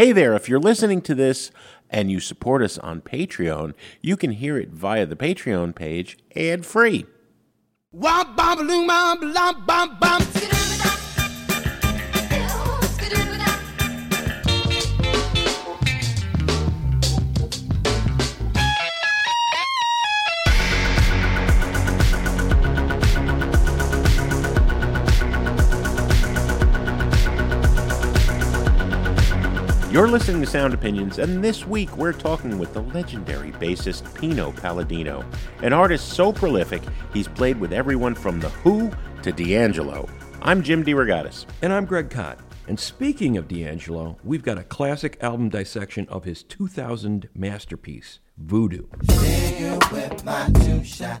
Hey there, if you're listening to this and you support us on Patreon, you can hear it via the Patreon page ad free. You're listening to Sound Opinions, and this week we're talking with the legendary bassist Pino Palladino, an artist so prolific he's played with everyone from The Who to D'Angelo. I'm Jim DeRogatis. And I'm Greg Kot. And speaking of D'Angelo, we've got a classic album dissection of his 2000 masterpiece, Voodoo. you with my two shot.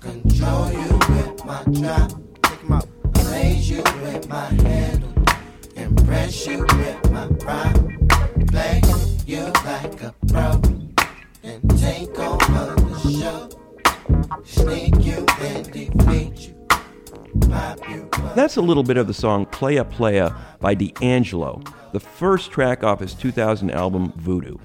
Control you with my drop. Take 'em out. Praise you with my handle. Impress you with my pride. Like a. And take. Sneak you and defeat you. That's a little bit of the song Playa Playa by D'Angelo, the first track off his 2000 album Voodoo.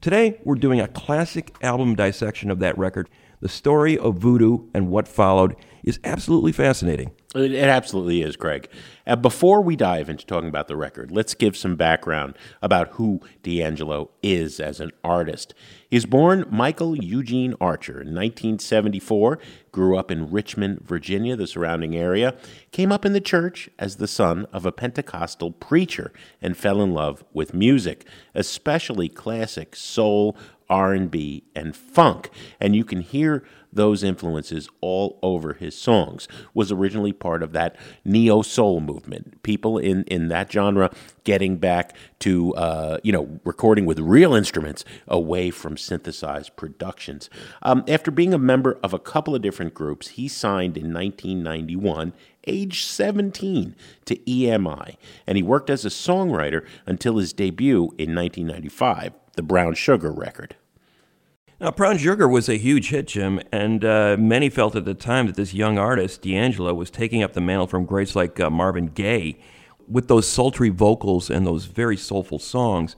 Today, we're doing a classic album dissection of that record. The story of Voodoo and what followed is absolutely fascinating. It, absolutely is, Greg. Uh, before we dive into talking about the record, let's give some background about who D'Angelo is as an artist. He's born Michael Eugene Archer in 1974, grew up in Richmond, Virginia, the surrounding area, came up in the church as the son of a Pentecostal preacher, and fell in love with music, especially classic soul, R&B, and funk. And you can hear those influences all over his songs. Was originally part of that neo soul movement. People in in that genre getting back to uh, you know recording with real instruments away from synthesized productions. Um, after being a member of a couple of different groups, he signed in 1991 age 17 to EMI, and he worked as a songwriter until his debut in 1995, the Brown Sugar record. Now, Brown Sugar was a huge hit, Jim, and uh, many felt at the time that this young artist, D'Angelo, was taking up the mantle from greats like uh, Marvin Gaye with those sultry vocals and those very soulful songs.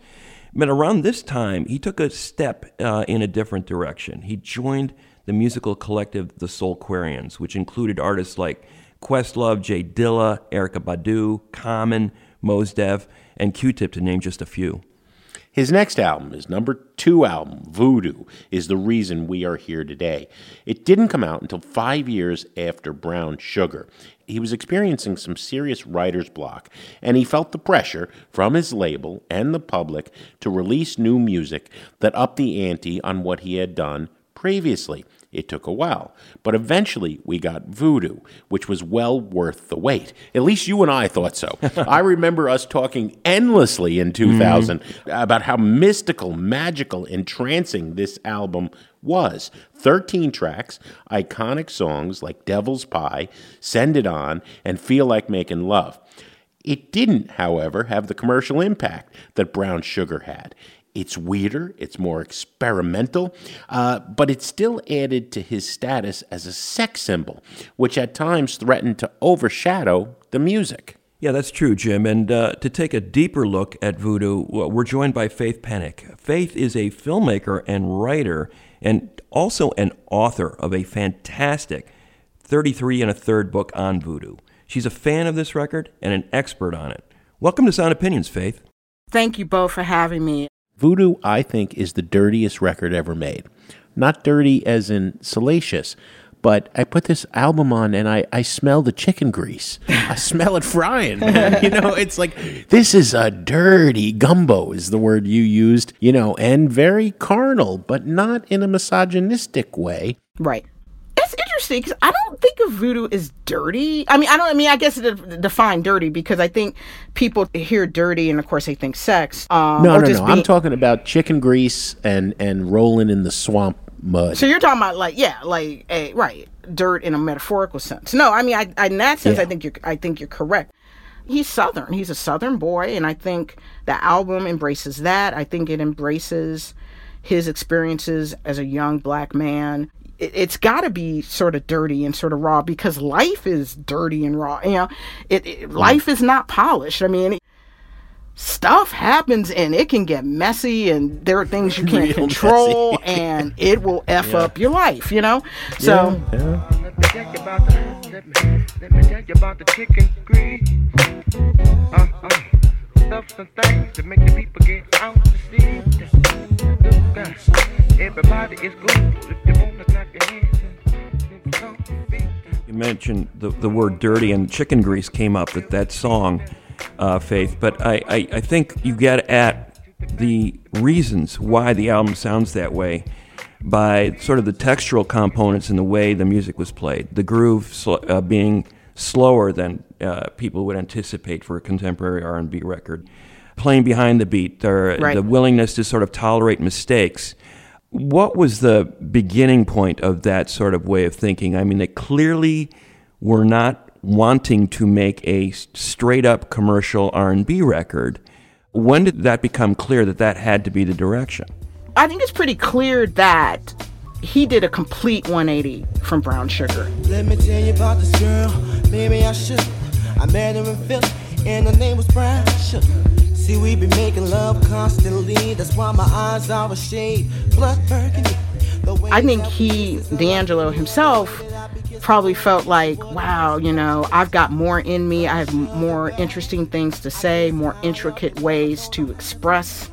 But around this time, he took a step uh, in a different direction. He joined the musical collective The Soulquarians, which included artists like Questlove, J Dilla, Erykah Badu, Common, Mos Def, and Q-Tip, to name just a few. His next album, his number two album, Voodoo, is the reason we are here today. It didn't come out until five years after Brown Sugar. He was experiencing some serious writer's block, and he felt the pressure from his label and the public to release new music that upped the ante on what he had done previously. It took a while, but eventually we got Voodoo, which was well worth the wait. At least you and I thought so. I remember us talking endlessly in 2000 mm-hmm. about how mystical, magical, entrancing this album was. 13 tracks, iconic songs like Devil's Pie, Send It On, and Feel Like Making Love. It didn't, however, have the commercial impact that Brown Sugar had. It's weirder, it's more experimental, uh, but it still added to his status as a sex symbol, which at times threatened to overshadow the music. Yeah, that's true, Jim. And uh, to take a deeper look at voodoo, we're joined by Faith Pennick. Faith is a filmmaker and writer, and also an author of a fantastic 33 and a third book on voodoo. She's a fan of this record and an expert on it. Welcome to Sound Opinions, Faith. Thank you both for having me. Voodoo, I think, is the dirtiest record ever made. Not dirty as in salacious, but I put this album on and I, I smell the chicken grease. I smell it frying, man. You know, it's like, this is a dirty gumbo, is the word you used, you know, and very carnal, but not in a misogynistic way. Right. It's interesting because I don't think of voodoo as dirty. I mean, I don't. I mean, I guess it define dirty because I think people hear dirty and of course they think sex. Um, No, or no, just no. I'm talking about chicken grease and, and rolling in the swamp mud. So you're talking about like yeah, like a right dirt in a metaphorical sense. No, I mean, I, I in that sense, Yeah. I think you're I think you're correct. He's southern. He's a southern boy, and I think the album embraces that. I think it embraces his experiences as a young black man. It, it's got to be sort of dirty and sort of raw because life is dirty and raw. You know, it, it life is not polished. I mean, stuff happens and it can get messy and there are things you can't Real control and it will f up your life you know so Yeah, yeah. Let me tell you about the let me, let me tell you about the chicken grease. Uh uh. Stuff some things to make the people get out to see. Look, everybody is good if you wanna clap your hands and, and stomp your feet. You mentioned the, the word dirty and chicken grease came up with that song, uh, Faith. But I, I, I think you get at the reasons why the album sounds that way by sort of the textural components and the way the music was played. The groove sl- uh, being slower than uh, people would anticipate for a contemporary R&B record. Playing behind the beat, or Right. the willingness to sort of tolerate mistakes. What was the beginning point of that sort of way of thinking? I mean, they clearly were not wanting to make a straight up commercial R&B record. When did that become clear that that had to be the direction? i think it's pretty clear that he did a complete 180 from brown sugar Let me tell you about this girl. Maybe I should. I met her in Philly, and her name was Brown Sugar. See, we be making love constantly. That's why my eyes are a shade blood burgundy. I think he, D'Angelo himself, probably felt like, wow, you know, I've got more in me. I have more interesting things to say, more intricate ways to express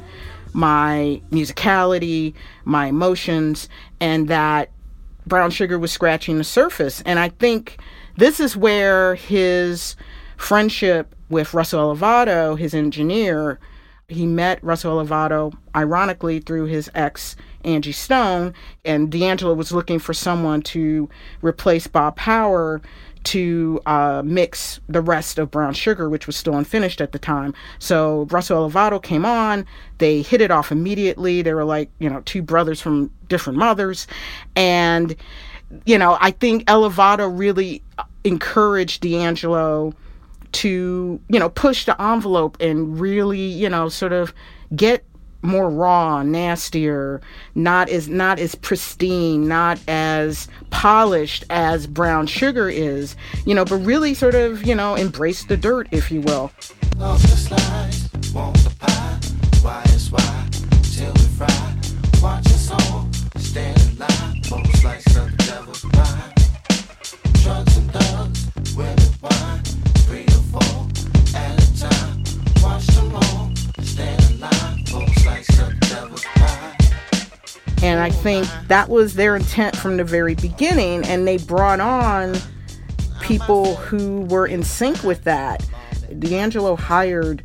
my musicality, my emotions, and that Brown Sugar was scratching the surface. And I think this is where his friendship with Russell Elevado, his engineer, he met Russell Elevado, ironically, through his ex, Angie Stone, and D'Angelo was looking for someone to replace Bob Power to uh, mix the rest of Brown Sugar, which was still unfinished at the time. So Russell Elevado came on. They hit it off immediately. They were like, you know, two brothers from different mothers. And, you know, I think Elevado really encouraged D'Angelo to you know push the envelope and really you know sort of get more raw nastier not as not as pristine not as polished as brown sugar is you know but really sort of you know embrace the dirt if you will and i think that was their intent from the very beginning and they brought on people who were in sync with that d'angelo hired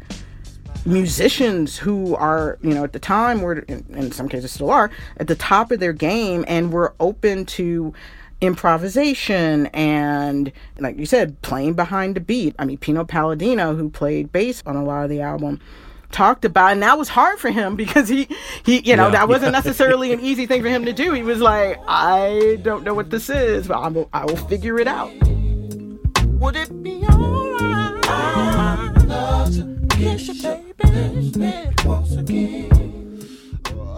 musicians who are, you know, at the time were, in, in some cases still are, at the top of their game and were open to improvisation and, like you said, playing behind the beat. I mean, Pino Palladino, who played bass on a lot of the album, talked about and that was hard for him because he he you know Yeah. that wasn't necessarily an easy thing for him to do he was like i don't know what this is but I'm, i will figure it out Would it be alright? I'd love to kiss you, baby, once again.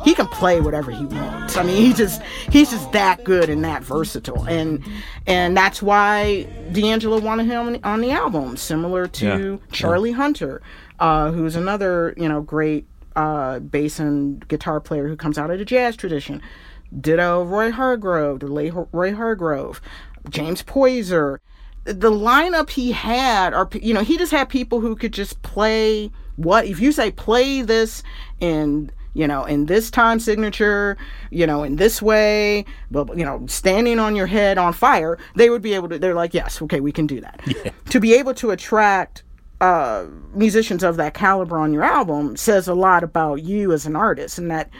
he can play whatever he wants. I mean, he just he's just that good and that versatile, and and that's why D'Angelo wanted him on the, on the album, similar to Yeah. Charlie Hunter, uh, who's another you know great uh, bass and guitar player who comes out of the jazz tradition. Ditto Roy Hargrove, the late Roy Hargrove, James Poyser. The lineup he had are p- you know he just had people who could just play what if you say play this in you know in this time signature you know in this way but you know standing on your head on fire they would be able to they're like yes okay we can do that to be able to attract uh, musicians of that caliber on your album says a lot about you as an artist, and that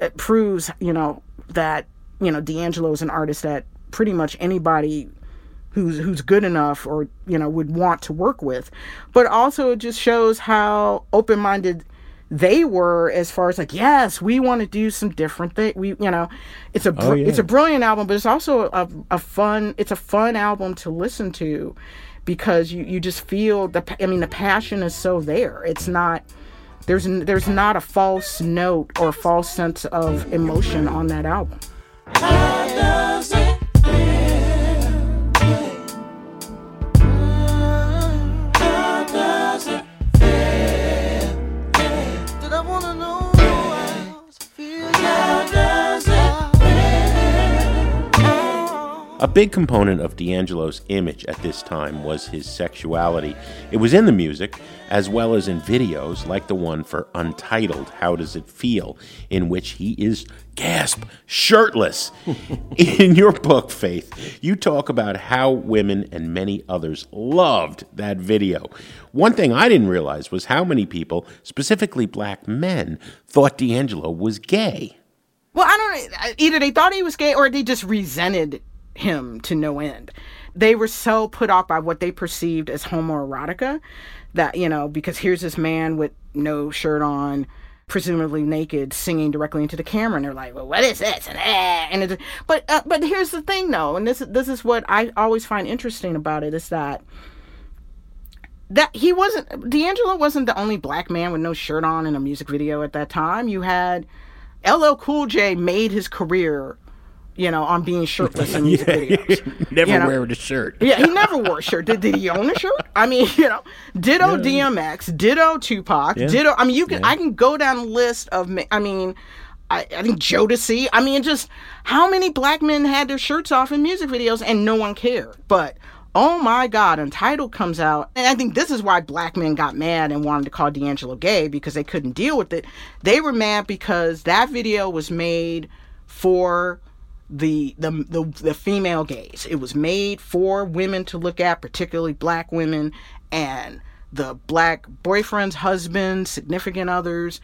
it proves, you know, that you know D'Angelo is an artist that pretty much anybody who's who's good enough or you know would want to work with, but also it just shows how open minded they were as far as like yes we want to do some different thing we you know it's a oh, br- yeah. it's a brilliant album but it's also a, a fun it's a fun album to listen to because you, you just feel the I mean the passion is so there. It's not there's there's not a false note or false sense of emotion on that album. A big component of D'Angelo's image at this time was his sexuality. It was in the music, as well as in videos like the one for Untitled How Does It Feel, in which he is, gasp, shirtless. in your book, Faith, you talk about how women and many others loved that video. One thing I didn't realize was how many people, specifically black men, thought D'Angelo was gay. Well, I don't. Know. Either they thought he was gay or they just resented him to no end. They were so put off by what they perceived as homoerotica that you know because here's this man with no shirt on presumably naked singing directly into the camera and they're like well what is this and, eh, and it, but uh, but here's the thing though and this this is what I always find interesting about it is that that he wasn't D'Angelo wasn't the only black man with no shirt on in a music video at that time you had LL Cool J made his career you know, on being shirtless in music videos. Never You know? wearing a shirt. Yeah, he never wore a shirt. Did, did he own a shirt? I mean, you know, ditto DMX, ditto Tupac, Yeah. ditto. I mean, you can. I can go down a list of. I mean, I, I think Jodeci. I mean, just how many black men had their shirts off in music videos and no one cared. But oh my God, Untitled comes out, and I think this is why black men got mad and wanted to call D'Angelo gay because they couldn't deal with it. They were mad because that video was made for the the the, the female gaze. It was made for women to look at, particularly black women and the black boyfriends, husbands, significant others,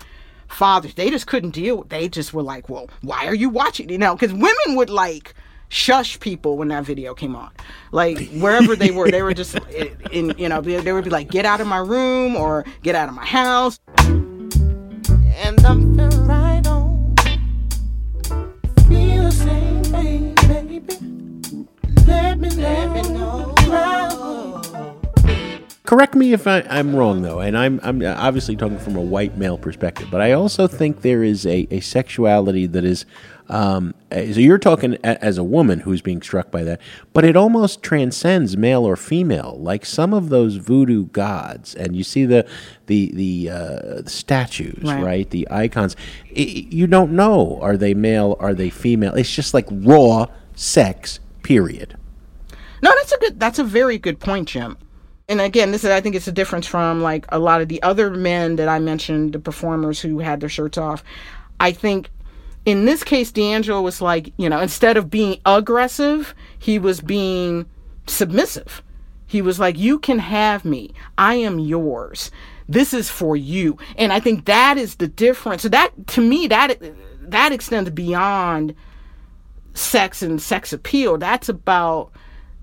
fathers. They just couldn't deal with. They just were like, "Well, why are you watching?" You know, because women would like shush people when that video came on like wherever they were they were just eh, in you know they, they would be like get out of my room or get out of my house and I'm right on. Feel Let me know. Let me know. Correct me if I, I'm wrong, though, and I'm, I'm obviously talking from a white male perspective, but I also think there is a, a sexuality that is. Um, so you're talking a, as a woman who's being struck by that, but it almost transcends male or female. Like some of those voodoo gods, and you see the the the uh, statues, Right. right? The icons. I you don't know are they male, are they female? It's just like raw sex. Period. No, that's a good. That's a very good point, Jim. And again, this is I think it's a difference from like a lot of the other men that I mentioned, the performers who had their shirts off. I think in this case, D'Angelo was like, you know, instead of being aggressive, he was being submissive. He was like, "You can have me. I am yours. This is for you." And I think that is the difference. So that to me, that that extends beyond sex and sex appeal. That's about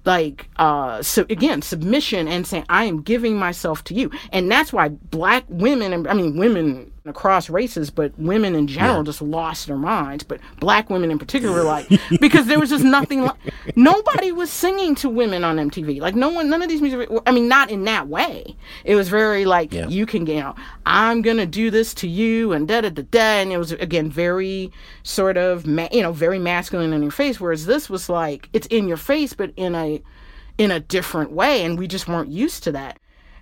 like uh so again submission and saying i am giving myself to you. And that's why black women and i mean women across races but women in general just lost their minds but black women in particular like because there was just nothing like nobody was singing to women on mtv like no one none of these music i mean not in that way. It was very like Yeah. you can you know i'm gonna do this to you and da da da da and it was again very sort of ma- you know very masculine in your face whereas this was like it's in your face but in a in a different way and we just weren't used to that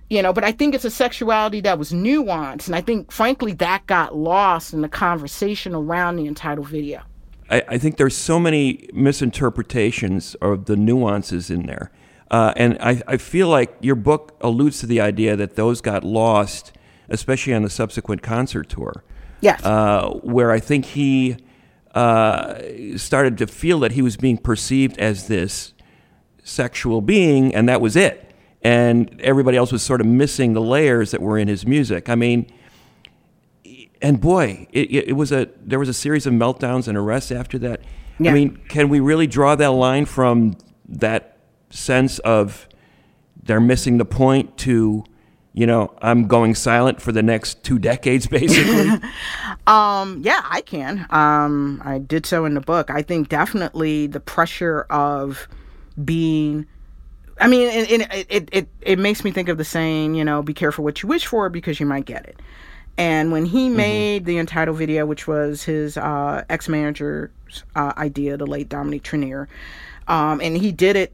you know but i think it's a sexuality that was nuanced and i think frankly that got lost in the conversation around the Untitled video I, I think there's so many misinterpretations of the nuances in there. Uh, and I, I feel like your book alludes to the idea that those got lost, especially on the subsequent concert tour, yes uh, where I think he uh, started to feel that he was being perceived as this sexual being, and that was it. And everybody else was sort of missing the layers that were in his music. I mean, and boy, it, it, was a there was a series of meltdowns and arrests after that. Yeah. I mean, can we really draw that line from that sense of they're missing the point to, you know, I'm going silent for the next two decades, basically? Um, yeah, I can. Um, I did so in the book. I think definitely the pressure of being. I mean, and, and it, it, it, it makes me think of the saying, you know, be careful what you wish for because you might get it. And when he made the Untitled video, which was his uh, ex manager's uh, idea, the late Dominique Trenier, um, and he did it,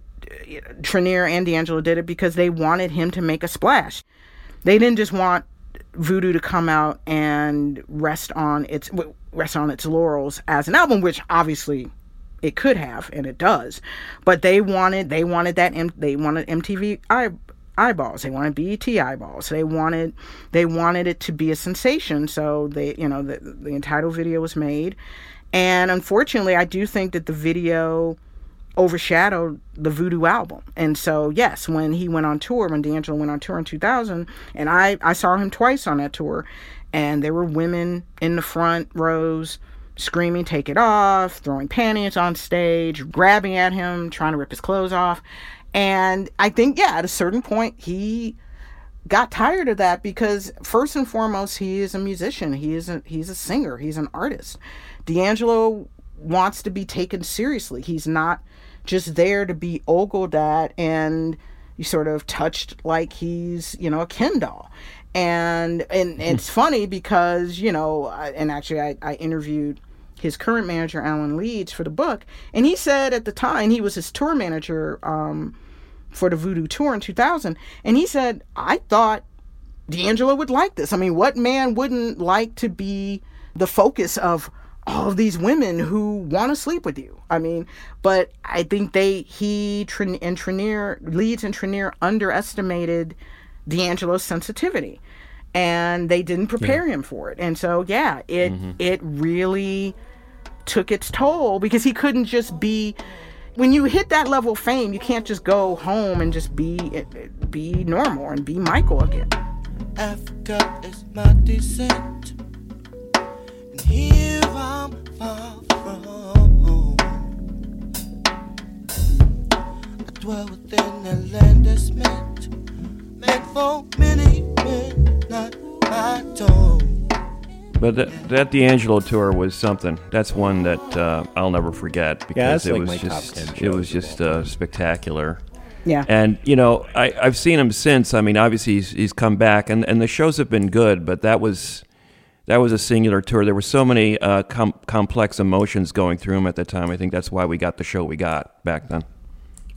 Trenier and D'Angelo did it because they wanted him to make a splash. They didn't just want Voodoo to come out and rest on its rest on its laurels as an album, which obviously it could have, and it does. But they wanted they wanted that M- they wanted MTV eye, eyeballs. They wanted BET eyeballs. They wanted they wanted it to be a sensation. So they you know the the Untitled video was made, and unfortunately, I do think that the video overshadowed the Voodoo album. And so, yes, when he went on tour, when D'Angelo went on tour in 2000, and I, I saw him twice on that tour, and there were women in the front rows screaming, take it off, throwing panties on stage, grabbing at him, trying to rip his clothes off. And I think, yeah, at a certain point, he got tired of that because first and foremost he is a musician. He is a he's a singer. He's an artist. D'angelo wants to be taken seriously. He's not just there to be ogled at and sort of touched like he's you know a ken doll. And and it's funny because you know I- and actually I, I interviewed his current manager alan leeds for the book. And he said at the time he was his tour manager um, for the voodoo tour in 2000 and he said i thought D'Angelo would like this. I mean, what man wouldn't like to be the focus of all of these women who want to sleep with you? I mean, but I think they, he Trin- and Trenier, Leeds and Trenier underestimated D'Angelo's sensitivity and they didn't prepare him for it. And so, yeah, it, mm-hmm. it really took its toll because he couldn't just be when you hit that level of fame you can't just go home and just be eh, be normal and be michael again Africa is my descent, But that, that D'Angelo tour was something. That's one that uh, I'll never forget because that's it like was my top just it was just uh, spectacular. yeah And you know, I, I've seen him since. I mean, obviously he's, he's come back, and, and the shows have been good. But that was that was a singular tour. There were so many uh, com- complex emotions going through him at the time. I think that's why we got the show we got back then.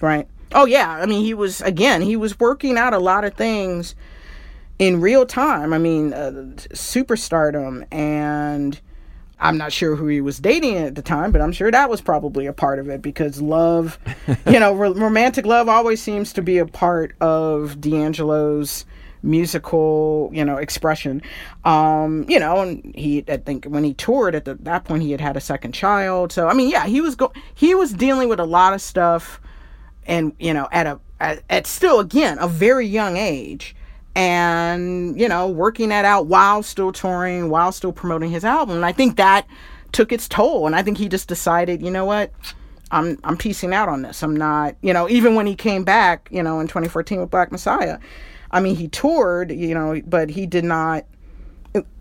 Right. Oh yeah. I mean, he was again. He was working out a lot of things in real time. I mean, uh, superstardom, and I'm not sure who he was dating at the time, but I'm sure that was probably a part of it because love, you know, ro- romantic love always seems to be a part of D'Angelo's musical, you know, expression. Um, you know, and he, I think when he toured at the, that point, he had had a second child. So I mean, yeah, he was go, he was dealing with a lot of stuff and you know at a at, at still again a very young age and you know working that out while still touring while still promoting his album and i think that took its toll and i think he just decided you know what i'm i'm piecing out on this i'm not you know even when he came back you know in 2014 with black messiah i mean he toured you know but he did not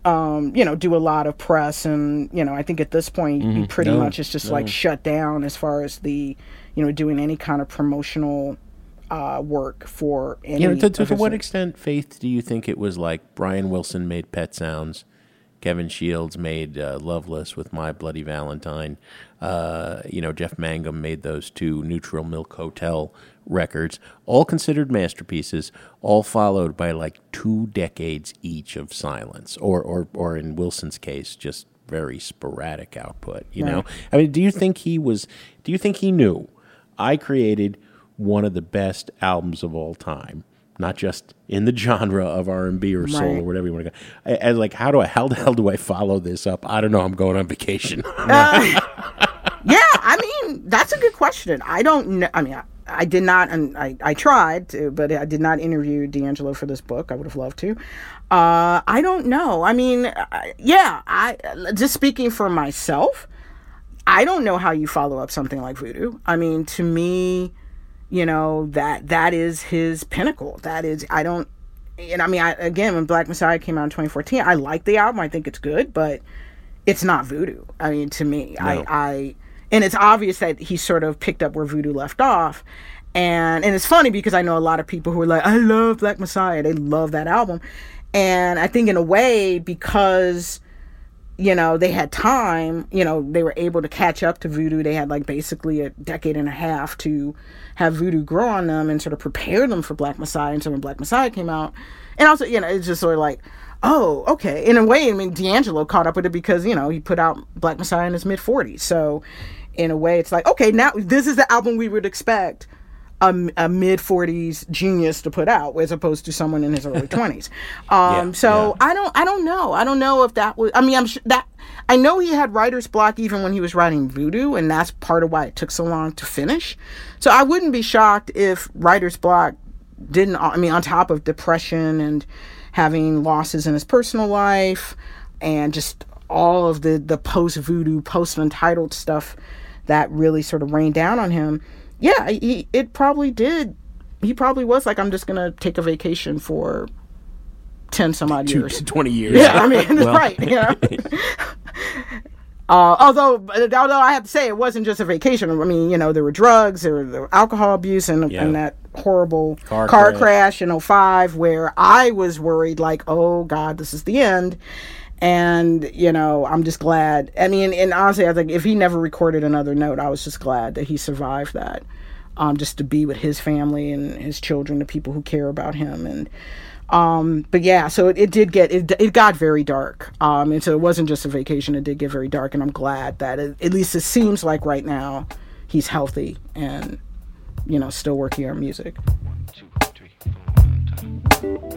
um, you know, do a lot of press, and you know, I think at this point he pretty No, much is just like shut down as far as the, you know, doing any kind of promotional uh, work for any. You know, to, to, to what extent, Faith, do you think it was like Brian Wilson made Pet Sounds, Kevin Shields made uh, Loveless with My Bloody Valentine, uh, you know, Jeff Mangum made those two Neutral Milk Hotel records, all considered masterpieces, all followed by like two decades each of silence, or, or, or in Wilson's case, just very sporadic output, you know? I mean, do you think he was, do you think he knew I created one of the best albums of all time, not just in the genre of R and B or soul Right. or whatever you want to go. I, I like, how do I, how the hell do I follow this up? I don't know. I'm going on vacation. Yeah, I mean that's a good question. I don't know. I mean, I, I did not, and I, I tried to, but I did not interview D'Angelo for this book. I would have loved to. Uh, I don't know. I mean, I, yeah, I just speaking for myself. I don't know how you follow up something like Voodoo. I mean, to me, you know that that is his pinnacle. That is, I don't. And I mean, I, again, when Black Messiah came out in 2014, I like the album. I think it's good, but it's not voodoo. I mean, to me, I, I, and it's obvious that he sort of picked up where voodoo left off. And, and it's funny because I know a lot of people who are like, I love Black Messiah. They love that album. And I think in a way, because, you know, they had time, you know, they were able to catch up to voodoo. They had like basically a decade and a half to have voodoo grow on them and sort of prepare them for Black Messiah. And so when Black Messiah came out, and also, you know, it's just sort of like, oh, okay. In a way, I mean, D'Angelo caught up with it because, you know, he put out Black Messiah in his mid 40s. So in a way, it's like, okay, now this is the album we would expect a, a mid 40s genius to put out as opposed to someone in his early 20s. Um, Yeah, so I don't I don't know. I don't know if that was I mean I'm sure that I know he had writer's block even when he was writing Voodoo and that's part of why it took so long to finish. So I wouldn't be shocked if writer's block didn't I mean on top of depression and having losses in his personal life and just all of the the post voodoo post untitled stuff that really sort of rained down on him yeah he it probably did he probably was like i'm just gonna take a vacation for 10 some odd years 20 years. yeah i mean Well- right you know Uh, although, although I have to say, it wasn't just a vacation. I mean, you know, there were drugs, there were the alcohol abuse, and, Yeah. and that horrible Car car, crash. crash. in 05 where I was worried, like, oh God, this is the end. And, you know, I'm just glad. I mean, and honestly, I think if he never recorded another note, I was just glad that he survived that. Um, just to be with his family and his children, the people who care about him. And, um, but yeah, so it, it did get, it, it got very dark. Um, and so it wasn't just a vacation, it did get very dark. And I'm glad that it, at least it seems like right now he's healthy and, you know, still working on music. Two, three, four, one.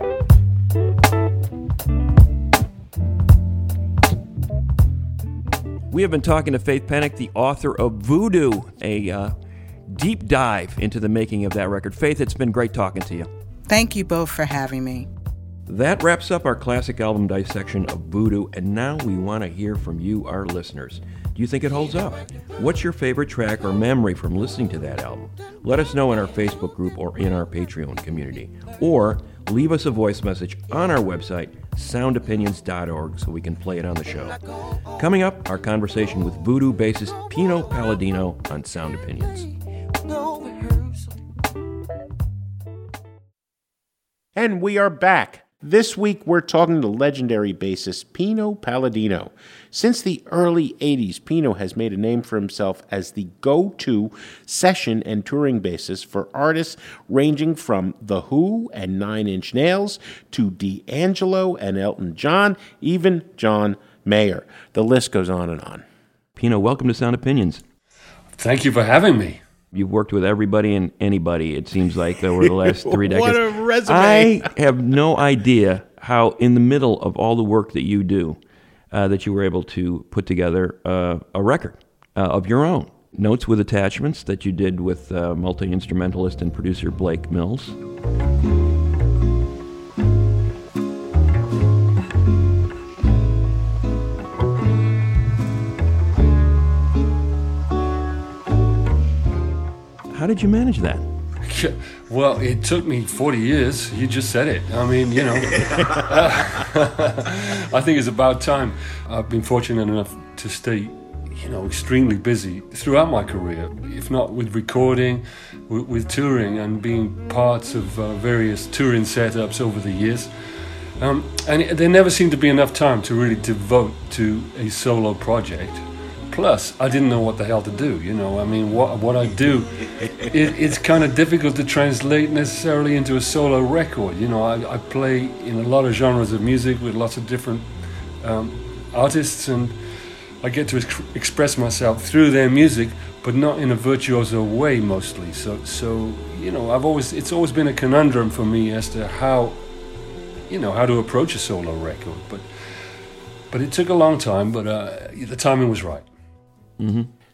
We have been talking to Faith Pennick, the author of Voodoo, a uh, deep dive into the making of that record. Faith, it's been great talking to you. Thank you both for having me. That wraps up our classic album dissection of Voodoo, and now we want to hear from you, our listeners. Do you think it holds up? What's your favorite track or memory from listening to that album? Let us know in our Facebook group or in our Patreon community. Or leave us a voice message on our website, soundopinions.org, so we can play it on the show. Coming up, our conversation with Voodoo bassist Pino Palladino on Sound Opinions. And we are back. This week we're talking to legendary bassist Pino Palladino. Since the early 80s, Pino has made a name for himself as the go to session and touring bassist for artists ranging from The Who and Nine Inch Nails to D'Angelo and Elton John, even John Mayer. The list goes on and on. Pino, welcome to Sound Opinions. Thank you for having me. You've worked with everybody and anybody, it seems like, over the last three decades. What decades. a resume. I have no idea how, in the middle of all the work that you do, uh, that you were able to put together uh, a record uh, of your own. Notes with attachments that you did with uh, multi instrumentalist and producer Blake Mills. How did you manage that? Well, it took me 40 years. You just said it. I mean, you know, I think it's about time. I've been fortunate enough to stay, you know, extremely busy throughout my career, if not with recording, with, with touring, and being parts of uh, various touring setups over the years. Um, and there never seemed to be enough time to really devote to a solo project. Plus, I didn't know what the hell to do. You know, I mean, what what I do, it, it's kind of difficult to translate necessarily into a solo record. You know, I, I play in a lot of genres of music with lots of different um, artists, and I get to ex- express myself through their music, but not in a virtuoso way mostly. So, so you know, I've always it's always been a conundrum for me as to how, you know, how to approach a solo record. But but it took a long time, but uh, the timing was right.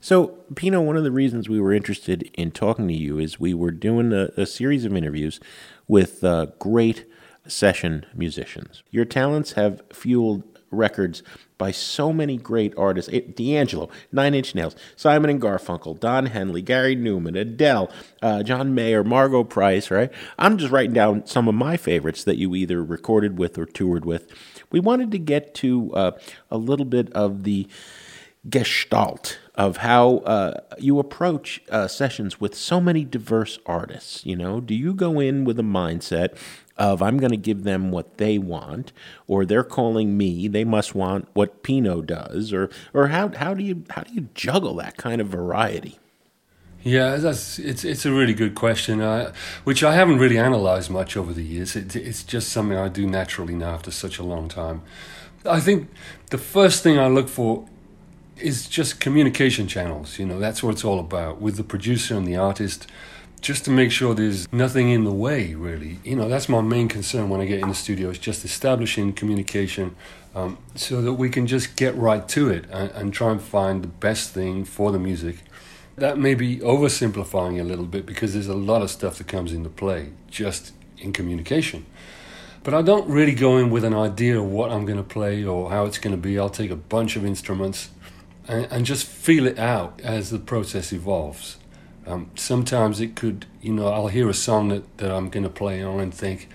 So, Pino, one of the reasons we were interested in talking to you is we were doing a, a series of interviews with uh, great session musicians. Your talents have fueled records by so many great artists Eh, D'Angelo, Nine Inch Nails, Simon and Garfunkel, Don Henley, Gary Numan, Adele, uh, John Mayer, Margo Price, right? I'm just writing down some of my favorites that you either recorded with or toured with. We wanted to get to uh, a little bit of the gestalt of how uh, you approach uh, sessions with so many diverse artists. You know, do you go in with a mindset of I'm going to give them what they want, or they're calling me, they must want what Pino does, or or how how do you how do you juggle that kind of variety? Yeah, that's it's it's a really good question, uh, which I haven't really analyzed much over the years. It, it's just something I do naturally now after such a long time. I think the first thing I look for is just communication channels. You know, that's what it's all about with the producer and the artist, just to make sure there's nothing in the way, really. You know, that's my main concern when I get in the studio is just establishing communication um, so that we can just get right to it and, and try and find the best thing for the music. That may be oversimplifying a little bit because there's a lot of stuff that comes into play just in communication. But I don't really go in with an idea of what I'm going to play or how it's going to be. I'll take a bunch of instruments and, and just feel it out as the process evolves. Um, sometimes it could, you know, I'll hear a song that, that I'm going to play on and think,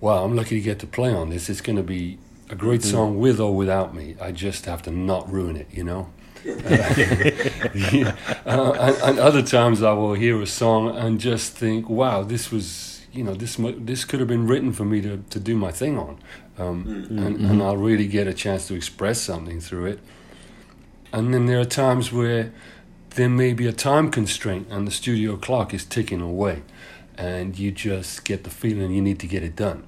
wow, I'm lucky to get to play on this. It's going to be a great mm-hmm. song with or without me. I just have to not ruin it, you know? yeah. uh, and, and, other times I will hear a song and just think, wow, this was, you know, this this could have been written for me to, to do my thing on. Um, mm-hmm. and, and I'll really get a chance to express something through it. And then there are times where there may be a time constraint and the studio clock is ticking away and you just get the feeling you need to get it done.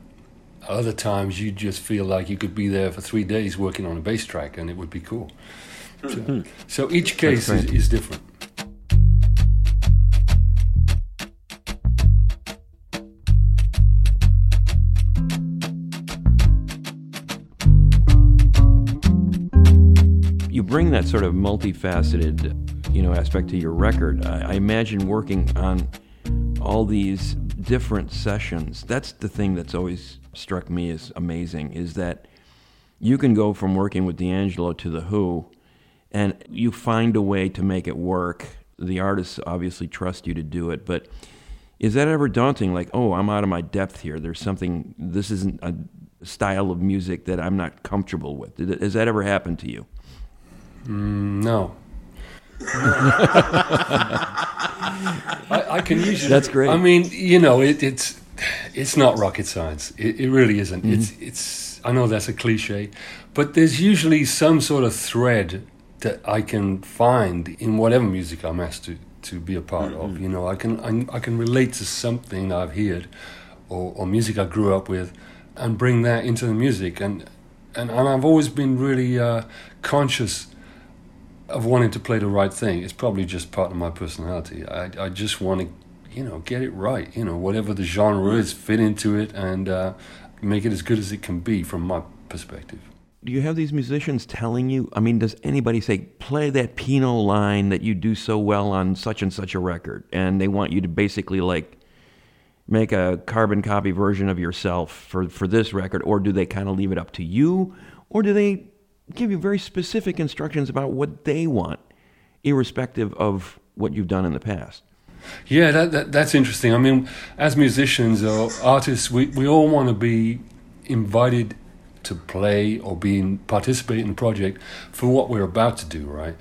Other times you just feel like you could be there for three days working on a bass track and it would be cool. So, mm-hmm. so each case is, is different. Bring that sort of multifaceted, you know, aspect to your record. I, I imagine working on all these different sessions. That's the thing that's always struck me as amazing is that you can go from working with D'Angelo to The Who and you find a way to make it work. The artists obviously trust you to do it, but is that ever daunting? Like, oh, I'm out of my depth here. There's something, this isn't a style of music that I'm not comfortable with. Has that ever happened to you? Mm, no. I, I, can usually. That's great. I mean, you know, it, it's it's not rocket science. It, it really isn't. Mm-hmm. It's it's. I know that's a cliche, but there's usually some sort of thread that I can find in whatever music I'm asked to to be a part mm-hmm. of. You know, I can I, I, can relate to something I've heard, or, or music I grew up with, and bring that into the music. And and, and I've always been really uh, conscious of wanting to play the right thing. It's probably just part of my personality. I, I just want to, you know, get it right. You know, whatever the genre is, fit into it and uh, make it as good as it can be from my perspective. Do you have these musicians telling you? I mean, does anybody say, play that Pino line that you do so well on such and such a record? And they want you to basically like make a carbon copy version of yourself for, for this record? Or do they kind of leave it up to you? Or do they give you very specific instructions about what they want, irrespective of what you've done in the past. Yeah, that, that, that's interesting. I mean, as musicians or artists, we, we all want to be invited to play or be in, participate in the project for what we're about to do, right?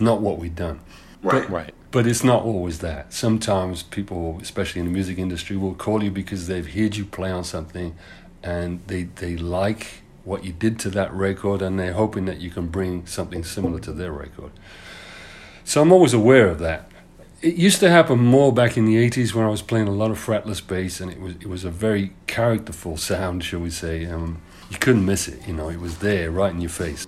Not what we've done. Right, but, right. But it's not always that. Sometimes people, especially in the music industry, will call you because they've heard you play on something and they, they like what you did to that record, and they're hoping that you can bring something similar to their record. So I'm always aware of that. It used to happen more back in the 80s when I was playing a lot of fretless bass, and it was it was a very characterful sound, shall we say. Um, you couldn't miss it, you know, it was there right in your face.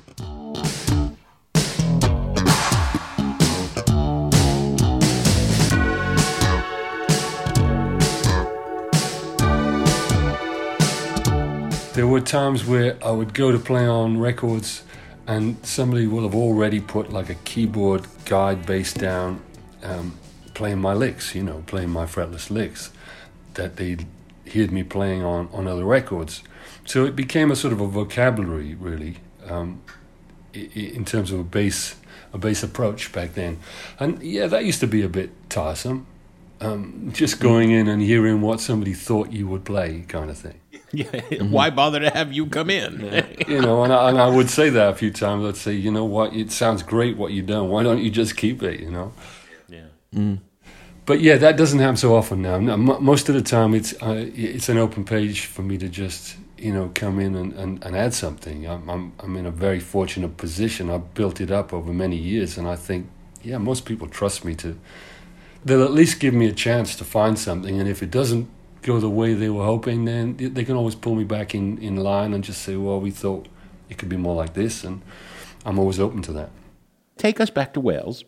Were times where I would go to play on records and somebody will have already put like a keyboard guide bass down um, playing my licks, you know, playing my fretless licks that they heard me playing on, on other records. So it became a sort of a vocabulary, really, um, in terms of a bass, a bass approach back then. And yeah, that used to be a bit tiresome. Um, just going in and hearing what somebody thought you would play, kind of thing. Yeah. Mm-hmm. Why bother to have you come in? you know, and I, and I would say that a few times. I'd say, you know what, it sounds great what you've done. Why don't you just keep it? You know. Yeah. Mm. But yeah, that doesn't happen so often now. Most of the time, it's uh, it's an open page for me to just you know come in and, and, and add something. I'm, I'm I'm in a very fortunate position. I've built it up over many years, and I think yeah, most people trust me to. They'll at least give me a chance to find something, and if it doesn't go the way they were hoping, then they can always pull me back in, in line and just say, well, we thought it could be more like this. And I'm always open to that. take us back to Wales,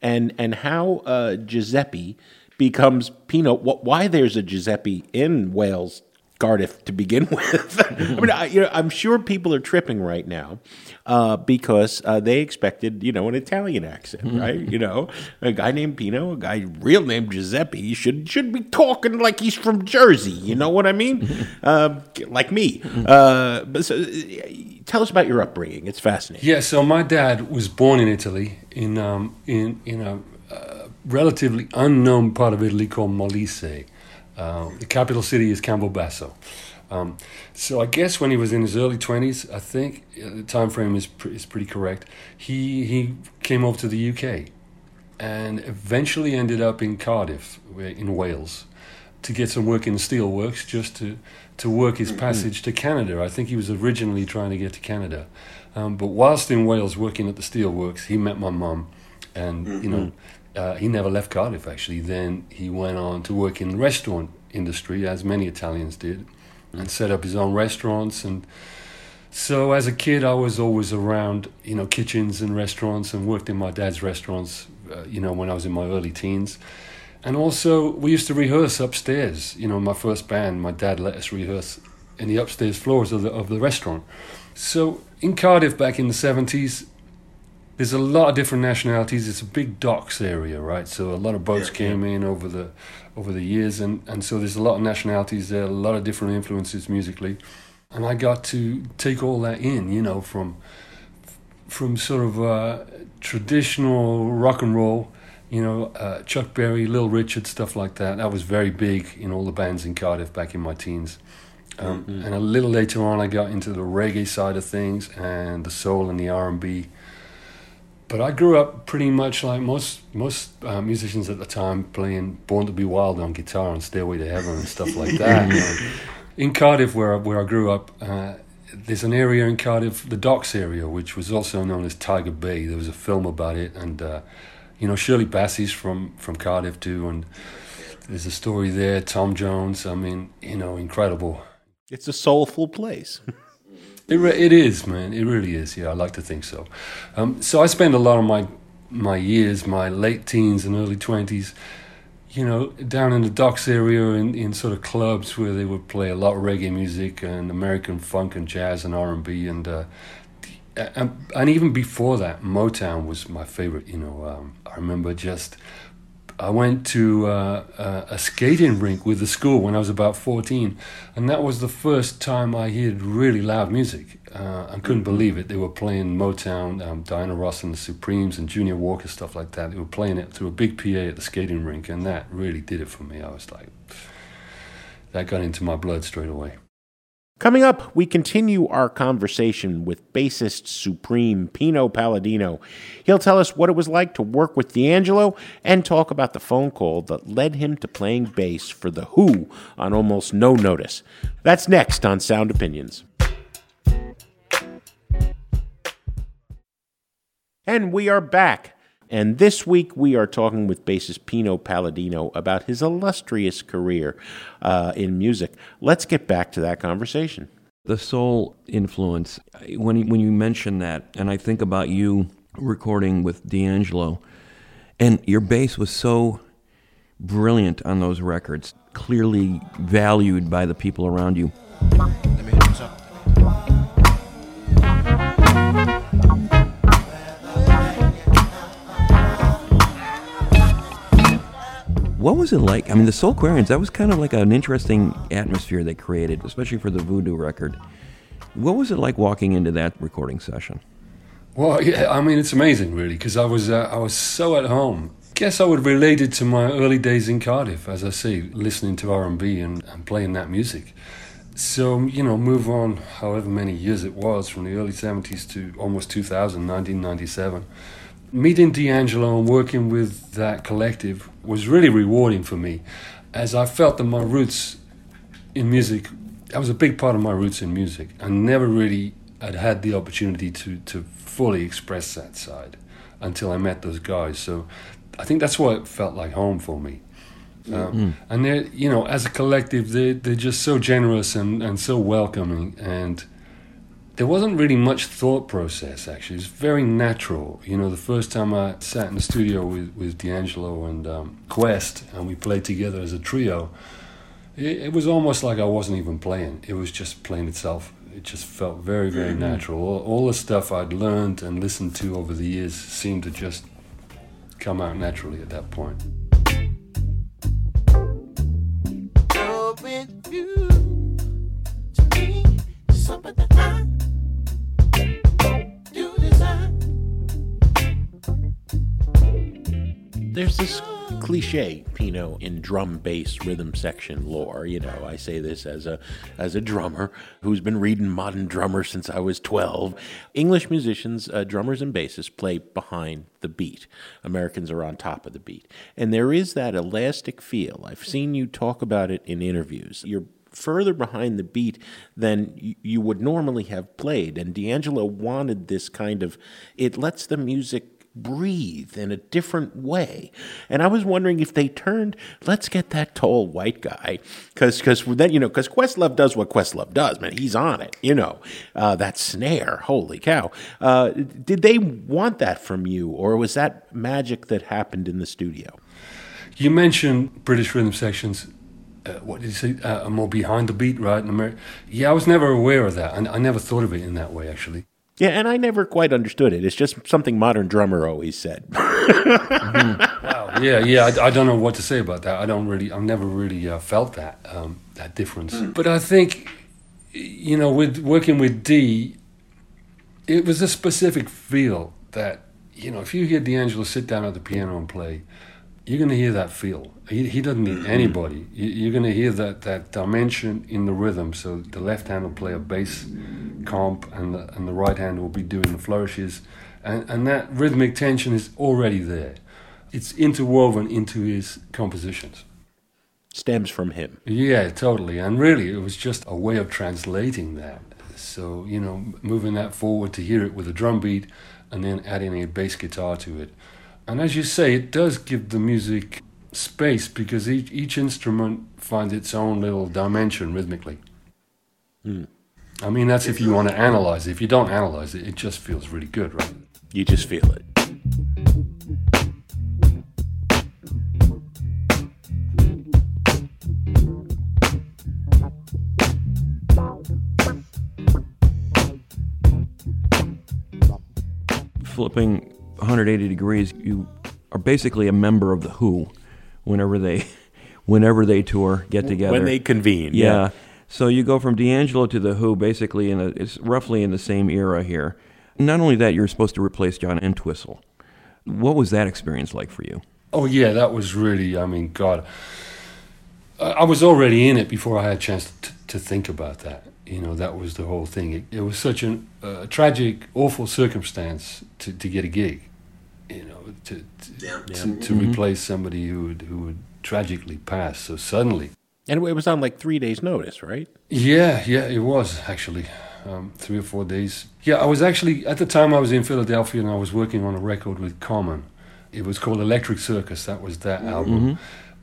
and and how uh, Giuseppe becomes Pino. Why there's a Giuseppe in Wales, Cardiff to begin with? I mean, I, you know, I'm sure people are tripping right now uh, because uh, they expected, you know, an Italian accent, right? You know, a guy named Pino, a guy real named Giuseppe should should be talking like he's from Jersey. You know what I mean? Uh, like me. Uh, but so, uh, tell us about your upbringing. It's fascinating. Yeah, so my dad was born in Italy in um, in in a uh, relatively unknown part of Italy called Molise. Uh, the capital city is Campobasso. Um, so I guess when he was in his early twenties, I think uh, the time frame is pre- is pretty correct. He he came over to the UK, and eventually ended up in Cardiff, in Wales, to get some work in the steelworks, just to to work his passage to Canada. I think he was originally trying to get to Canada, um, but whilst in Wales working at the steelworks, he met my mum, and you know. Uh, he never left Cardiff actually. Then he went on to work in the restaurant industry, as many Italians did, and set up his own restaurants. And so, as a kid, I was always around, you know, kitchens and restaurants, and worked in my dad's restaurants, uh, you know, when I was in my early teens. And also, we used to rehearse upstairs. You know, my first band, my dad let us rehearse in the upstairs floors of the of the restaurant. So, in Cardiff back in the seventies, there's a lot of different nationalities. It's a big docks area, right? So a lot of boats came in over the over the years, and and so there's a lot of nationalities there, a lot of different influences musically, and I got to take all that in, you know, from from sort of uh, traditional rock and roll, you know, uh, Chuck Berry, Lil Richard, stuff like that. That was very big in all the bands in Cardiff back in my teens. Um, And a little later on, I got into the reggae side of things and the soul and the R and B but I grew up pretty much like most most uh, musicians at the time, playing "Born to Be Wild" on guitar and "Stairway to Heaven" and stuff like that. you know. In Cardiff, where I- where I grew up, uh, there's an area in Cardiff, the Docks area, which was also known as Tiger Bay. There was a film about it, and uh, you know Shirley Bassey's from from Cardiff too, and there's a story there. Tom Jones, I mean, you know, incredible. It's a soulful place. It, re- it is, man. It really is. Yeah, I like to think so. Um, so I spent a lot of my my years, my late teens and early twenties, you know, down in the docks area in, in sort of clubs where they would play a lot of reggae music and American funk and jazz and R and B and. Uh, and, and even before that, Motown was my favorite. You know, um, I remember just I went to uh, uh, a skating rink with the school when I was about 14, and that was the first time I heard really loud music. Uh, I couldn't believe it. They were playing Motown, um, Diana Ross and the Supremes, and Junior Walker, stuff like that. They were playing it through a big PA at the skating rink, and that really did it for me. I was like, that got into my blood straight away. Coming up, we continue our conversation with bassist Supreme Pino Palladino. He'll tell us what it was like to work with D'Angelo and talk about the phone call that led him to playing bass for The Who on almost no notice. That's next on Sound Opinions. And we are back. And this week we are talking with bassist Pino Palladino about his illustrious career uh, in music. Let's get back to that conversation. The soul influence, when you, when you mention that, and I think about you recording with D'Angelo, and your bass was so brilliant on those records, clearly valued by the people around you. What was it like? I mean, the Soulquarians, that was kind of like an interesting atmosphere they created, especially for the Voodoo record. What was it like walking into that recording session? Well, yeah, I mean, it's amazing, really, because I was uh, I was so at home. Guess I would relate it to my early days in Cardiff, as I say, listening to R and B and playing that music. So you know, move on, however many years it was, from the early '70s to almost 2000, 1997. Meeting D'Angelo and working with that collective was really rewarding for me, as I felt that my roots in music, that was a big part of my roots in music. I never really had had the opportunity to, to fully express that side until I met those guys. So I think that's why it felt like home for me. Um, And they're, you know, as a collective, they they're just so generous and, and so welcoming, and there wasn't really much thought process actually. It's very natural. You know, the first time I sat in the studio with, with D'Angelo and um, Quest and we played together as a trio, it, it was almost like I wasn't even playing. It was just playing itself. It just felt very, very natural. All, all the stuff I'd learned and listened to over the years seemed to just come out naturally at that point. Cliche, Pino, in drum bass rhythm section lore. You know, I say this as a as a drummer who's been reading Modern Drummer since I was 12. English musicians, uh, drummers and bassists, play behind the beat. Americans are on top of the beat, and there is that elastic feel. I've seen you talk about it in interviews. You're further behind the beat than you would normally have played. And D'Angelo wanted this kind of, it lets the music breathe in a different way. And I was wondering if they turned, let's get that tall white guy, because because then you know because Questlove does what Questlove does, man. He's on it, you know. Uh, that snare, holy cow! Uh, did they want that from you, or was that magic that happened in the studio? You mentioned British rhythm sections. Uh, what did you say? Uh, more behind the beat, right? In America. Yeah, I was never aware of that, and I never thought of it in that way, actually. Yeah, and I never quite understood it. It's just something modern drummer always said. Wow. Yeah, yeah. I, I don't know what to say about that. I don't really. I've never really uh, felt that um, that difference. But I think, you know, with working with D, it was a specific feel that you know. If you hear D'Angelo sit down at the piano and play, you're going to hear that feel. He, he doesn't need mm-hmm. anybody. You, you're going to hear that that dimension in the rhythm. So the left hand will play a bass comp, and the, and the right hand will be doing the flourishes, and and that rhythmic tension is already there. It's interwoven into his compositions. Stems from him. Yeah, totally. And really, it was just a way of translating that. So, you know, moving that forward to hear it with a drum beat and then adding a bass guitar to it. And as you say, it does give the music space because each, each instrument finds its own little dimension rhythmically. Hmm. I mean, that's if you want to analyze it. If you don't analyze it, it just feels really good, right? You just feel it. Flipping 180 degrees, you are basically a member of the Who whenever they whenever they tour, get together. When they convene. Yeah. So you go from D'Angelo to the Who, basically in a, it's roughly in the same era here. Not only that, you're supposed to replace John Entwistle. What was that experience like for you? Oh yeah, that was really. I mean, God, I, I was already in it before I had a chance to, to think about that. You know, that was the whole thing. It, it was such an, a tragic, awful circumstance to, to get a gig. You know, to to, to, to replace somebody who would who would tragically pass so suddenly. And it was on like three days' notice, right? Yeah, yeah, it was actually um, three or four days. Yeah, I was actually at the time I was in Philadelphia and I was working on a record with Common. It was called Electric Circus. That was that album.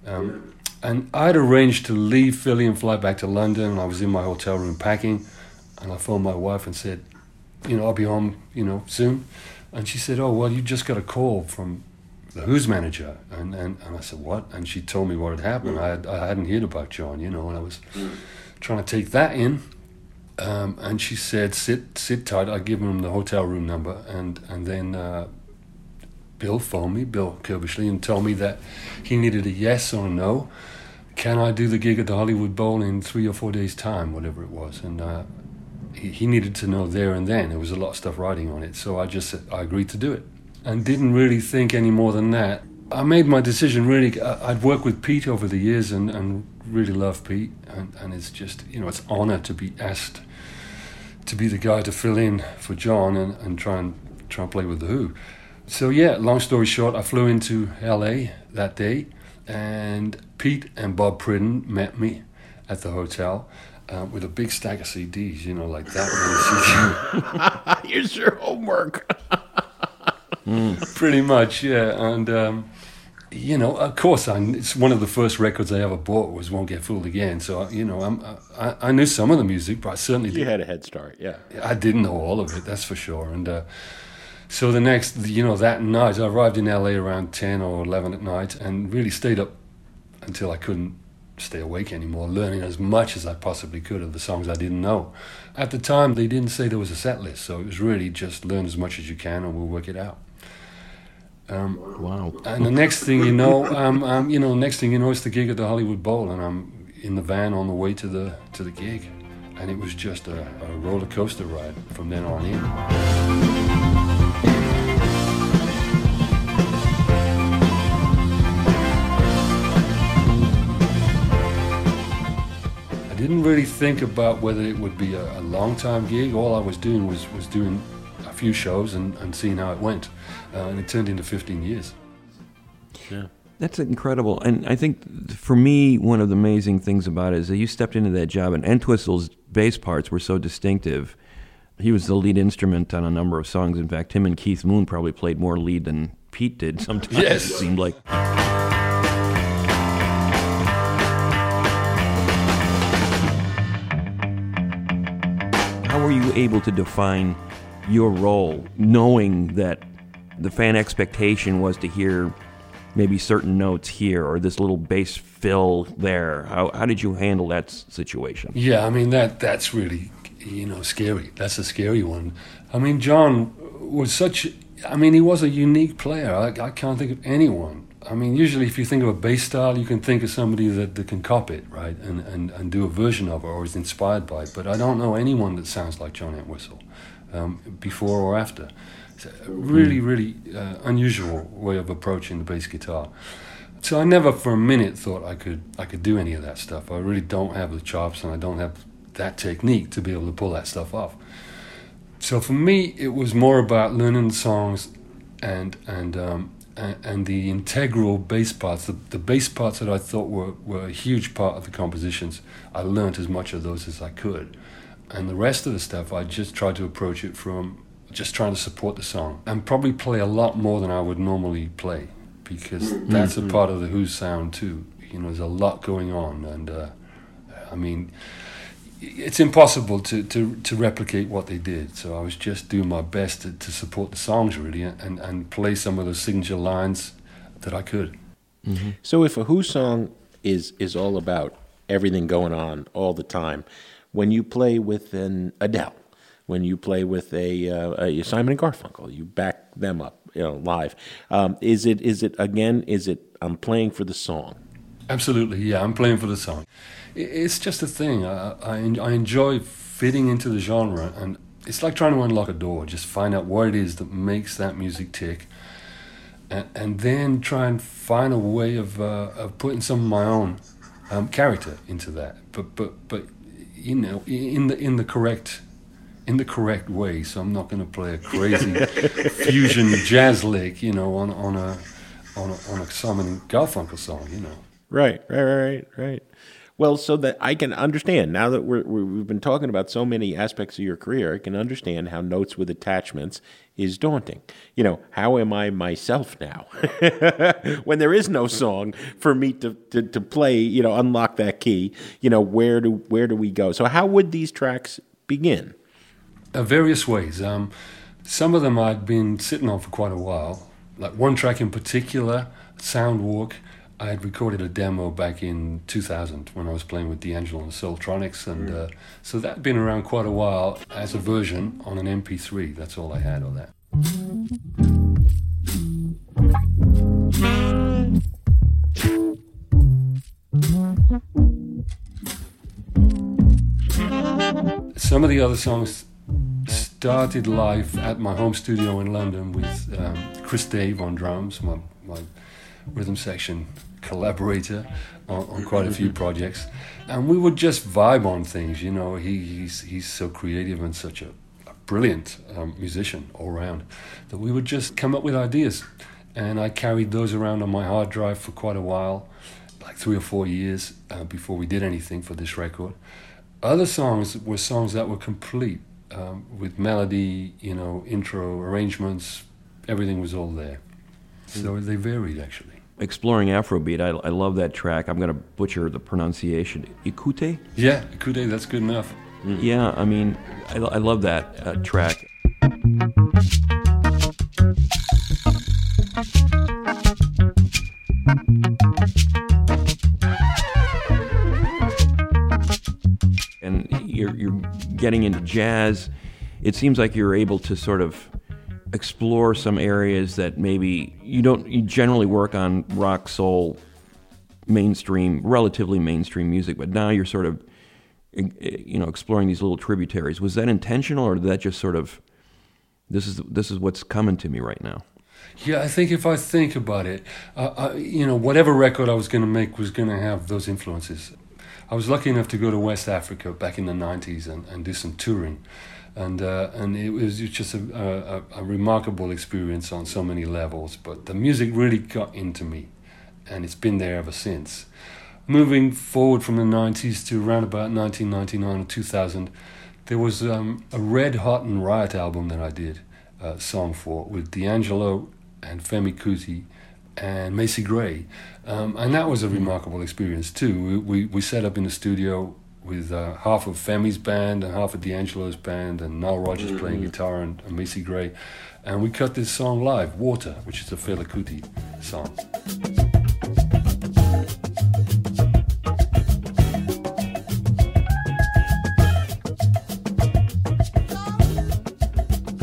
Um, and I'd arranged to leave Philly and fly back to London. And I was in my hotel room packing, and I phoned my wife and said, "You know, I'll be home, you know, soon." And she said, "Oh, well, you just got a call from the Who's manager." And and, and I said, "What?" And she told me what had happened. I had, I hadn't heard about John, you know, and I was trying to take that in. Um, and she said, "Sit, sit tight." I give him the hotel room number, and and then uh, Bill phoned me, Bill Curbishley, and told me that he needed a yes or a no. Can I do the gig at the Hollywood Bowl in three or four days' time, whatever it was? And uh, he, needed to know there and then. There was a lot of stuff riding on it, so I just I agreed to do it, and didn't really think any more than that. I made my decision really. I'd worked with Pete over the years and, and really love Pete, and, and it's just you know it's honor to be asked to be the guy to fill in for John and, and try and try and play with the Who. So yeah, long story short, I flew into LA that day, and Pete and Bob Pridden met me at the hotel uh, with a big stack of CDs, you know, like that. Here's your homework. Pretty much, yeah. And um, you know, of course, I, it's one of the first records I ever bought was "Won't Get Fooled Again." So you know, I'm, I, I knew some of the music, but I certainly You had a head start, yeah. I didn't know all of it, that's for sure. And uh, so the next, you know, that night, I arrived in LA around 10 or 11 at night and really stayed up until I couldn't stay awake anymore, learning as much as I possibly could of the songs I didn't know. At the time, they didn't say there was a set list, so it was really just learn as much as you can and we'll work it out. Um, Wow. and the next thing you know, um, um, you know, next thing you know, it's the gig at the Hollywood Bowl, and I'm in the van on the way to the to the gig, and it was just a, a roller coaster ride from then on in. Didn't really think about whether it would be a, a long time gig. All I was doing was was doing a few shows and, and seeing how it went, uh, and it turned into 15 years. Yeah. That's incredible. And I think for me, one of the amazing things about it is that you stepped into that job, and Entwistle's bass parts were so distinctive. He was the lead instrument on a number of songs. In fact, him and Keith Moon probably played more lead than Pete did sometimes, Yes. it seemed like. How were you able to define your role, knowing that the fan expectation was to hear maybe certain notes here or this little bass fill there? How, how did you handle that situation? Yeah, I mean that that's really you know scary. That's a scary one. I mean, John was such. I mean, he was a unique player. I, I can't think of anyone. I mean, usually if you think of a bass style, you can think of somebody that, that can cop it, right, and, and, and do a version of it or is inspired by it. But I don't know anyone that sounds like John Entwistle, um, before or after. It's a really, really uh, unusual way of approaching the bass guitar. So I never for a minute thought I could I could do any of that stuff. I really don't have the chops and I don't have that technique to be able to pull that stuff off. So for me, it was more about learning the songs and and um, and, and the integral bass parts, the, the bass parts that I thought were, were a huge part of the compositions. I learnt as much of those as I could, and the rest of the stuff I just tried to approach it from just trying to support the song and probably play a lot more than I would normally play because that's a part of the Who's sound too. You know, there's a lot going on, and uh, I mean, it's impossible to, to, to replicate what they did. So I was just doing my best to, to support the songs really and, and play some of those signature lines that I could. So if a Who song is is all about everything going on all the time, when you play with an Adele, when you play with a, uh, a Simon and Garfunkel, you back them up, you know, live. Um, is it is it again? Is it I'm playing for the song? Absolutely, yeah, I'm playing for the song. It's just a thing. I, I, I enjoy fitting into the genre, and it's like trying to unlock a door, just find out what it is that makes that music tick. And, and then try and find a way of, uh, of putting some of my own um, character into that, but but but you know in the in the correct in the correct way. So I'm not going to play a crazy fusion jazz lick, you know, on on a on a, on a Simon and Garfunkel song, you know. Right, right, right, right, right. Well, so that I can understand now that we're, we've been talking about so many aspects of your career, I can understand how notes with attachments is daunting. You know, how am I myself now when there is no song for me to, to, to play? You know, unlock that key. You know, where do where do we go? So, how would these tracks begin? Uh, various ways. Um, some of them I'd been sitting on for quite a while. Like one track in particular, Sound Walk, I had recorded a demo back in 2000 when I was playing with D'Angelo and Soultronics, and uh, so that'd been around quite a while as a version on an MP3. That's all I had of that. Some of the other songs started life at my home studio in London with um, Chris Dave on drums, my, my rhythm section collaborator on, on quite a few projects. And we would just vibe on things, you know. He, he's, he's so creative and such a, a brilliant um, musician all round that we would just come up with ideas. And I carried those around on my hard drive for quite a while, like three or four years uh, before we did anything for this record. Other songs were songs that were complete um, with melody, you know, intro, arrangements, everything was all there. So they varied actually. Exploring Afrobeat. I, I love that track. I'm going to butcher the pronunciation. Ekute? Yeah, Kude, that's good enough. Yeah, I mean, I, I love that uh, track. And you're, you're getting into jazz. It seems like you're able to sort of explore some areas that maybe you don't you generally work on rock soul mainstream relatively mainstream music but now you're sort of eh, eh, you know exploring these little tributaries. Was that intentional or did that just sort of this is this is what's coming to me right now? Yeah, I think if I think about it, uh, I, you know, whatever record I was going to make was going to have those influences. I was lucky enough to go to West Africa back in the '90s and, and do some touring, and uh, and it was just a, a, a remarkable experience on so many levels. But the music really got into me, and it's been there ever since. Moving forward from the '90s to around about 1999 or 2000, there was um, a Red Hot and Riot album that I did uh, song for with D'Angelo and Femi Kuti and Macy Gray, um, and that was a remarkable experience too. We, we we set up in the studio with uh, half of Femi's band and half of D'Angelo's band, and Nile Rodgers playing guitar and, and Macy Gray, and we cut this song live, "Water," which is a Fela Kuti song.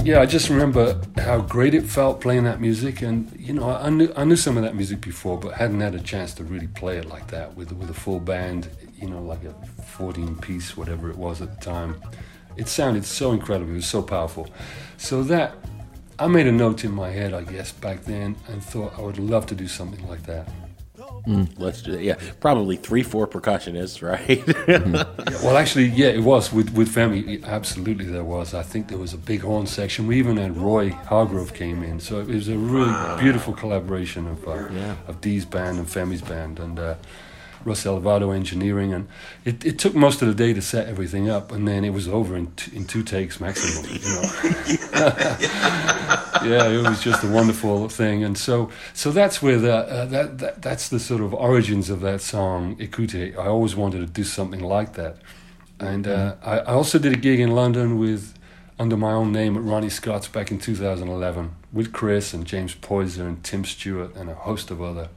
yeah, I just remember how great it felt playing that music, and you know, I knew I knew some of that music before, but hadn't had a chance to really play it like that with with a full band, you know, like a 14 piece, whatever it was at the time. It sounded so incredible, it was so powerful. So that I made a note in my head, I guess, back then, and thought I would love to do something like that. Let's do that. Yeah, probably three, four percussionists, right? Yeah, well, actually, yeah, it was with with Femi. Absolutely, there was. I think there was a big horn section. We even had Roy Hargrove came in, so it was a really beautiful collaboration of uh, of Dee's band and Femi's band and uh, Russ Elevado engineering. And it, it took most of the day to set everything up, and then it was over in t- in two takes maximum. You know. yeah, it was just a wonderful thing, and so so that's where the uh, that, that that's the sort of origins of that song Ekute. I always wanted to do something like that, and uh, I, I also did a gig in London with under my own name at Ronnie Scott's back in 2011 with Chris and James Poyser and Tim Stewart and a host of other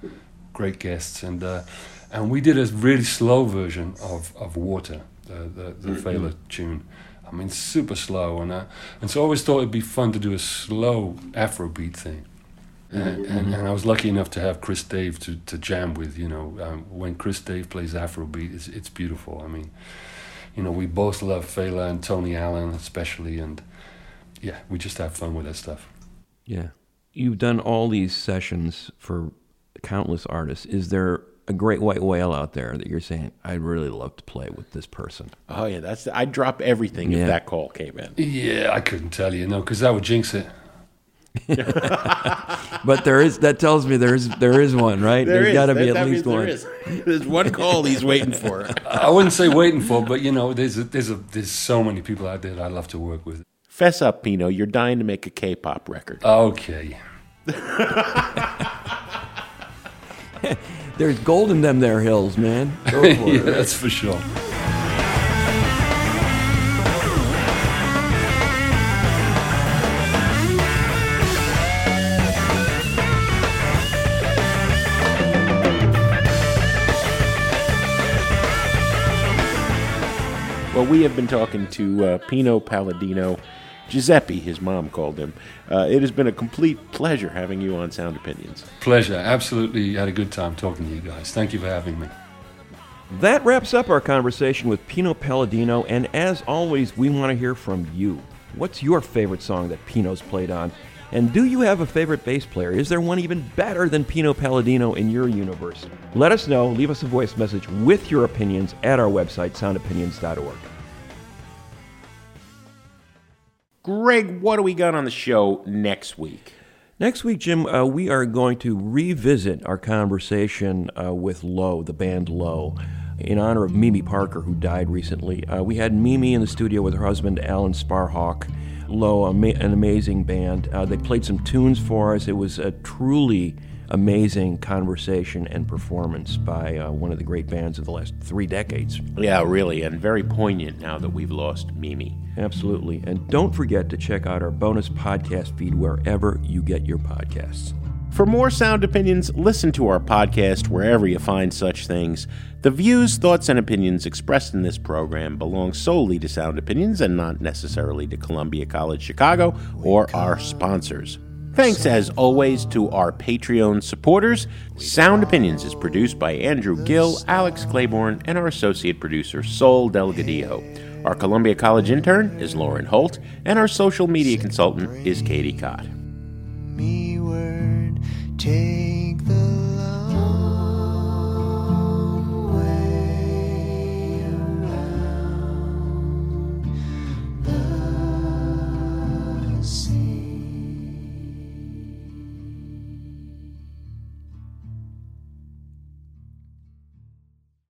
great guests, and uh, and we did a really slow version of of Water, the the, the Fela tune. I mean, super slow, and uh, and so I always thought it'd be fun to do a slow Afrobeat thing. And, and, and I was lucky enough to have Chris Dave to, to jam with. You know, um, when Chris Dave plays Afrobeat, it's, it's beautiful. I mean, you know, we both love Fela and Tony Allen, especially, and yeah, we just have fun with that stuff. Yeah. You've done all these sessions for countless artists. Is there a great white whale out there that you're saying, I'd really love to play with this person? oh yeah, that's. I'd drop everything Yeah. if that call came in. Yeah, I couldn't tell you, no, because that would jinx it. But there is that tells me there is there is one, right? There's got to be That- at that least means one. there is. There's one call he's waiting for. I wouldn't say waiting for, but you know, there's a, there's a, there's so many people out there that I love to work with. Fess up, Pino. You're dying to make a K-pop record. Okay. There's gold in them there hills, man. Go for yeah, it. that's for sure. Well, we have been talking to uh, Pino Palladino, Giuseppe, his mom called him. Uh, it has been a complete pleasure having you on Sound Opinions. Pleasure. Absolutely had a good time talking to you guys. Thank you for having me. That wraps up our conversation with Pino Palladino, and as always, we want to hear from you. What's your favorite song that Pino's played on? And do you have a favorite bass player? Is there one even better than Pino Palladino in your universe? Let us know. Leave us a voice message with your opinions at our website, soundopinions.org. Greg, what do we got on the show next week? Next week, Jim, uh, we are going to revisit our conversation uh, with Low, the band Low, in honor of Mimi Parker, who died recently. Uh, we had Mimi in the studio with her husband, Alan Sparhawk. Low, an amazing band. Uh, they played some tunes for us. It was a truly amazing conversation and performance by uh, one of the great bands of the last three decades. Yeah, really, and very poignant now that we've lost Mimi. Absolutely. And don't forget to check out our bonus podcast feed wherever you get your podcasts. For more sound opinions, listen to our podcast wherever you find such things. The views, thoughts, and opinions expressed in this program belong solely to Sound Opinions and not necessarily to Columbia College Chicago or our sponsors. Thanks, as always, to our Patreon supporters. Sound Opinions is produced by Andrew Gill, Alex Claiborne, and our associate producer, Sol Delgadillo. Our Columbia College intern is Lauren Holt, and our social media consultant is Katie Cott.